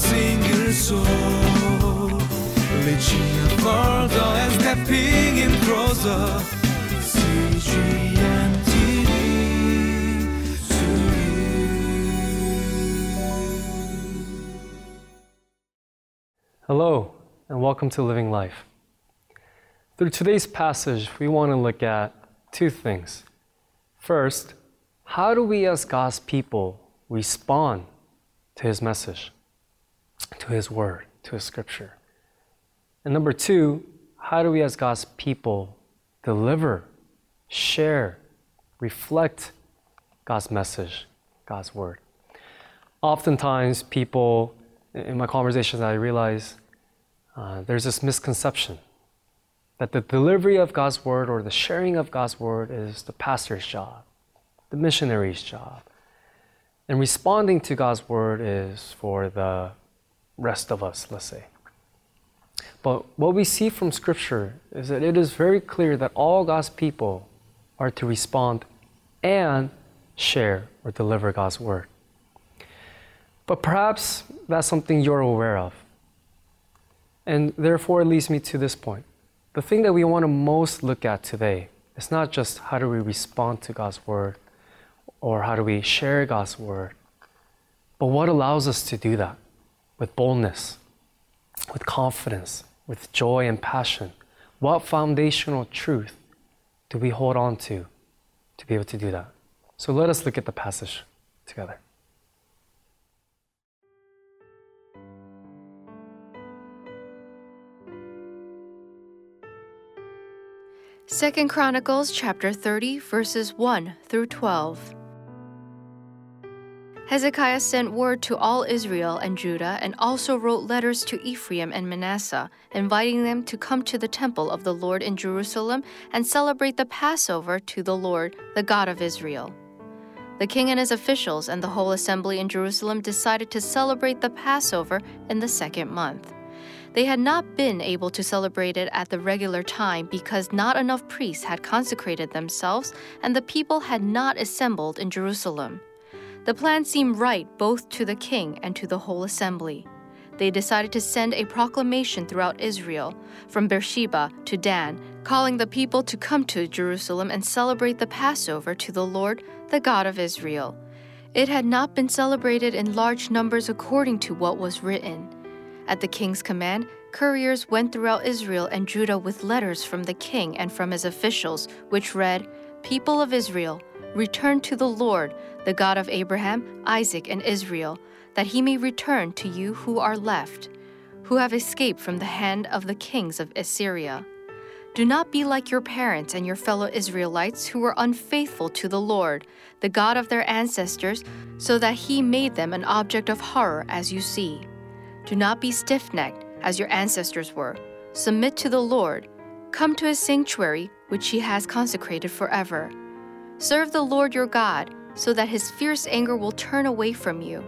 single soul, further and stepping in closer. Hello, and welcome to Living Life. Through today's passage, we want to look at two things. First, how do we as God's people respond to His message, to His word, to His scripture? And number two, how do we as God's people deliver, share, reflect God's message, God's word? Oftentimes, people, in my conversations, I realize uh, there's this misconception that the delivery of God's word or the sharing of God's word is the pastor's job, the missionary's job. And responding to God's word is for the rest of us, let's say. But what we see from Scripture is that it is very clear that all God's people are to respond and share or deliver God's word. But perhaps that's something you're aware of. And therefore, it leads me to this point. The thing that we want to most look at today is not just how do we respond to God's word or how do we share God's word, but what allows us to do that with boldness, with confidence, with joy and passion. What foundational truth do we hold on to to be able to do that? So let us look at the passage together. Second Chronicles chapter 30 verses 1 through 12. Hezekiah sent word to all Israel and Judah and also wrote letters to Ephraim and Manasseh, inviting them to come to the temple of the Lord in Jerusalem and celebrate the Passover to the Lord, the God of Israel. The king and his officials and the whole assembly in Jerusalem decided to celebrate the Passover in the second month. They had not been able to celebrate it at the regular time because not enough priests had consecrated themselves and the people had not assembled in Jerusalem. The plan seemed right both to the king and to the whole assembly. They decided to send a proclamation throughout Israel, from Beersheba to Dan, calling the people to come to Jerusalem and celebrate the Passover to the Lord, the God of Israel. It had not been celebrated in large numbers according to what was written. At the king's command, couriers went throughout Israel and Judah with letters from the king and from his officials, which read, People of Israel, return to the Lord, the God of Abraham, Isaac, and Israel, that he may return to you who are left, who have escaped from the hand of the kings of Assyria. Do not be like your parents and your fellow Israelites who were unfaithful to the Lord, the God of their ancestors, so that he made them an object of horror as you see. Do not be stiff necked, as your ancestors were. Submit to the Lord. Come to his sanctuary, which he has consecrated forever. Serve the Lord your God, so that his fierce anger will turn away from you.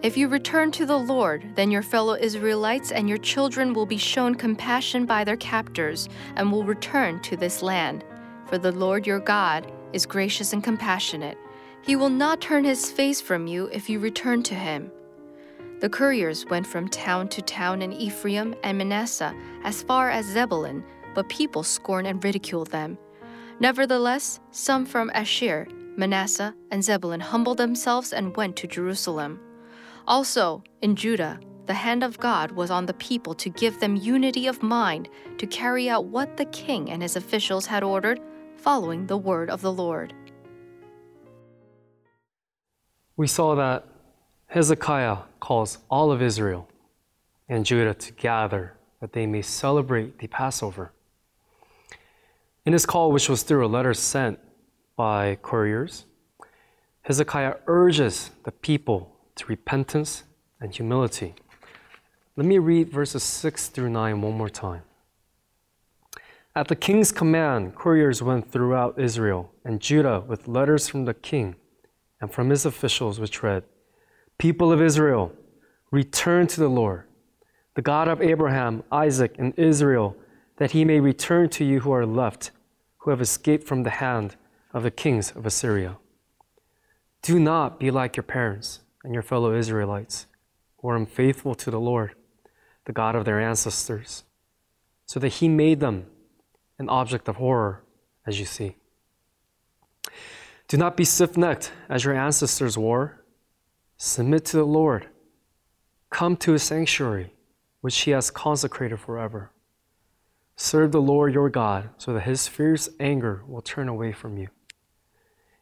If you return to the Lord, then your fellow Israelites and your children will be shown compassion by their captors and will return to this land. For the Lord your God is gracious and compassionate. He will not turn his face from you if you return to him. The couriers went from town to town in Ephraim and Manasseh as far as Zebulun, but people scorned and ridiculed them. Nevertheless, some from Asher, Manasseh, and Zebulun humbled themselves and went to Jerusalem. Also, in Judah, the hand of God was on the people to give them unity of mind to carry out what the king and his officials had ordered, following the word of the Lord. We saw that Hezekiah calls all of Israel and Judah to gather that they may celebrate the Passover. In his call, which was through a letter sent by couriers, Hezekiah urges the people to repentance and humility. Let me read verses 6 through 9 one more time. At the king's command, couriers went throughout Israel and Judah with letters from the king and from his officials, which read, People of Israel, return to the Lord, the God of Abraham, Isaac, and Israel, that he may return to you who are left, who have escaped from the hand of the kings of Assyria. Do not be like your parents and your fellow Israelites, who were unfaithful to the Lord, the God of their ancestors, so that He made them an object of horror, as you see. Do not be stiff necked as your ancestors were. Submit to the Lord. Come to His sanctuary, which He has consecrated forever. Serve the Lord your God, so that His fierce anger will turn away from you.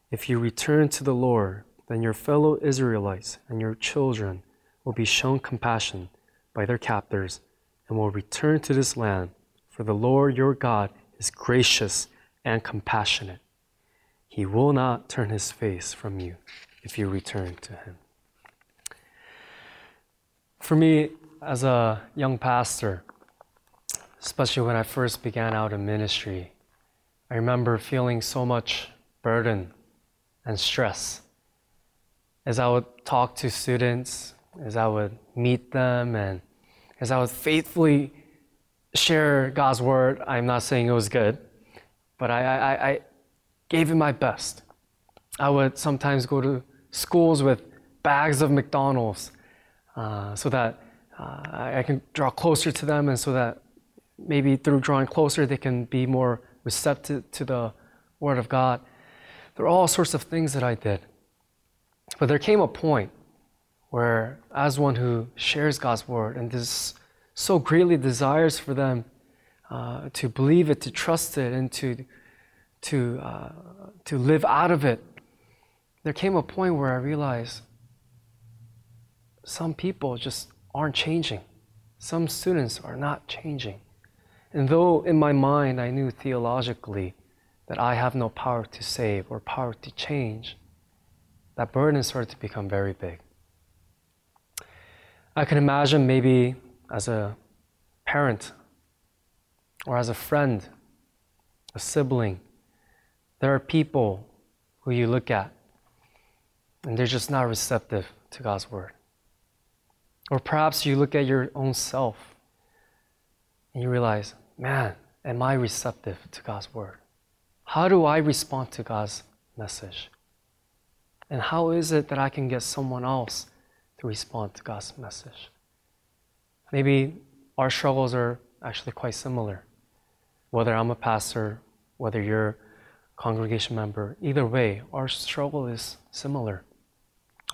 If you return to the Lord, then your fellow Israelites and your children will be shown compassion by their captors and will return to this land, for the Lord your God is gracious and compassionate. He will not turn his face from you if you return to him. For me, as a young pastor, especially when I first began out in ministry, I remember feeling so much burden and stress. As I would talk to students, as I would meet them, and as I would faithfully share God's word, I'm not saying it was good, but I, I, I gave it my best. I would sometimes go to schools with bags of McDonald's uh, so that uh, I can draw closer to them and so that maybe through drawing closer they can be more receptive to the Word of God. There are all sorts of things that I did. But there came a point where, as one who shares God's Word and this so greatly desires for them uh, to believe it, to trust it, and to, to, uh, to live out of it, there came a point where I realized some people just aren't changing. Some students are not changing. And though in my mind I knew theologically that I have no power to save or power to change, that burden started to become very big. I can imagine maybe as a parent or as a friend, a sibling, there are people who you look at and they're just not receptive to God's word. Or perhaps you look at your own self and you realize, man, am I receptive to God's word? How do I respond to God's message? And how is it that I can get someone else to respond to God's message? Maybe our struggles are actually quite similar. Whether I'm a pastor, whether you're a congregation member, either way, our struggle is similar.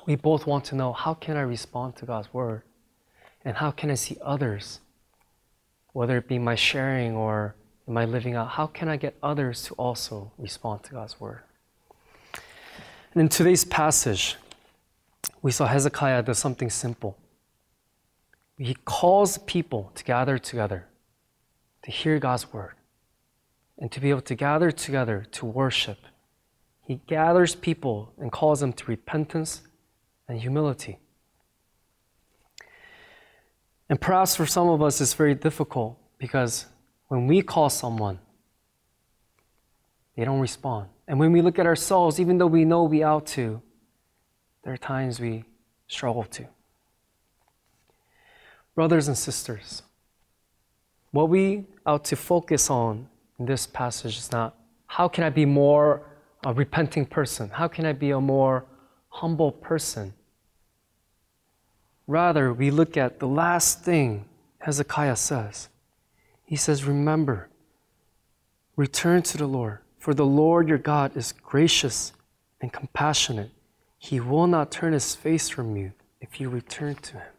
We both want to know how can I respond to God's word? And how can I see others, whether it be my sharing or my living out, how can I get others to also respond to God's word? And in today's passage, we saw Hezekiah do something simple. He calls people to gather together to hear God's word and to be able to gather together to worship. He gathers people and calls them to repentance and humility. And perhaps for some of us, it's very difficult because when we call someone, they don't respond. And when we look at ourselves, even though we know we ought to, there are times we struggle to. Brothers and sisters, what we ought to focus on in this passage is not how can I be more a repenting person? How can I be a more humble person? Rather, we look at the last thing Hezekiah says. He says, Remember, return to the Lord, for the Lord your God is gracious and compassionate. He will not turn his face from you if you return to him.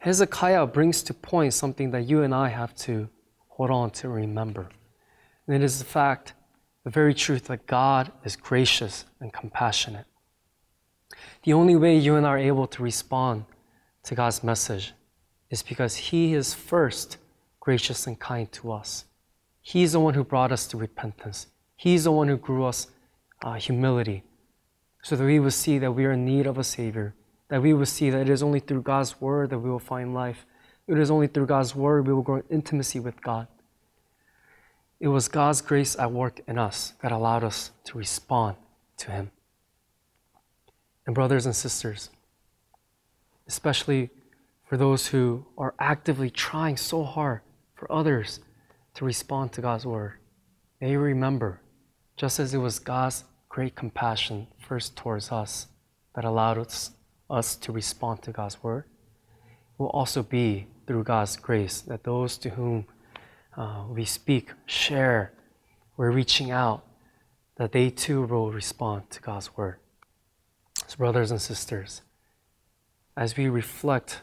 Hezekiah brings to point something that you and I have to hold on to remember. And it is the fact, the very truth that God is gracious and compassionate. The only way you and I are able to respond to God's message is because He is first gracious and kind to us. He's the one who brought us to repentance. He's the one who grew us uh, humility so that we will see that we are in need of a Savior, that we will see that it is only through God's Word that we will find life. It is only through God's Word we will grow in intimacy with God. It was God's grace at work in us that allowed us to respond to Him. And, brothers and sisters, especially for those who are actively trying so hard for others to respond to God's word. May remember, just as it was God's great compassion first towards us that allowed us, us to respond to God's word, will also be through God's grace that those to whom uh, we speak, share, we're reaching out, that they too will respond to God's word. So, brothers and sisters, as we reflect,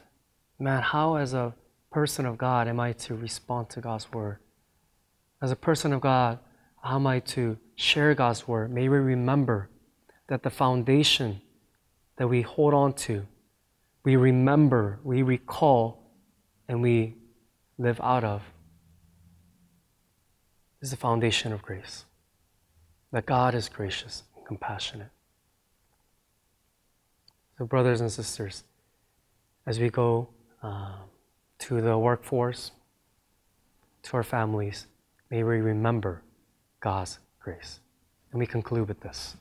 man, how as a person of God am I to respond to God's word? As a person of God, how am I to share God's word? May we remember that the foundation that we hold on to, we remember, we recall, and we live out of is the foundation of grace. That God is gracious and compassionate. So, brothers and sisters, as we go uh, to the workforce, to our families, may we remember God's grace. And we conclude with this.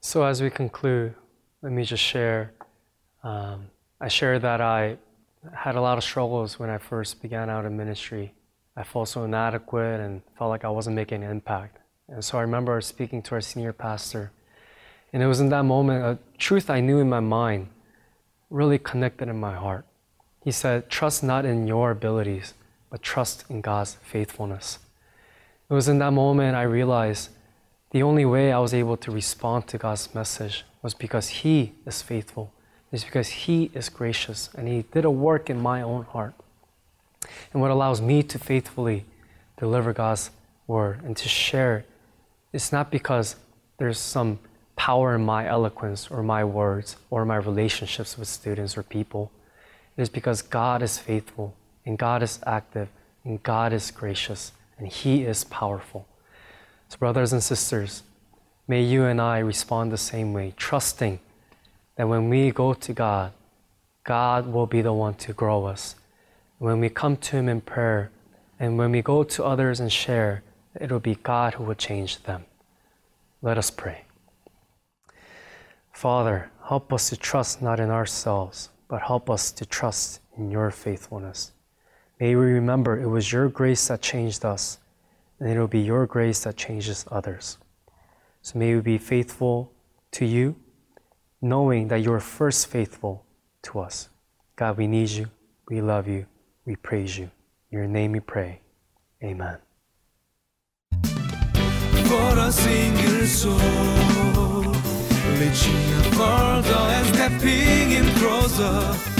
So, as we conclude, let me just share. Um, I share that I had a lot of struggles when I first began out in ministry. I felt so inadequate and felt like I wasn't making an impact. And so I remember speaking to our senior pastor, and it was in that moment a truth I knew in my mind really connected in my heart. He said, Trust not in your abilities, but trust in God's faithfulness. It was in that moment I realized the only way I was able to respond to God's message was because He is faithful. It's because He is gracious and He did a work in my own heart. And what allows me to faithfully deliver God's word and to share it's not because there's some power in my eloquence or my words or my relationships with students or people. It is because God is faithful and God is active and God is gracious and He is powerful. So, brothers and sisters, may you and I respond the same way, trusting that when we go to God, God will be the one to grow us. When we come to Him in prayer, and when we go to others and share, it will be God who will change them. Let us pray. Father, help us to trust not in ourselves, but help us to trust in your faithfulness. May we remember it was your grace that changed us and it will be your grace that changes others. So may we be faithful to you, knowing that you're first faithful to us. God, we need you, we love you, we praise you. In your name we pray. Amen. For a single soul, reaching and stepping in closer,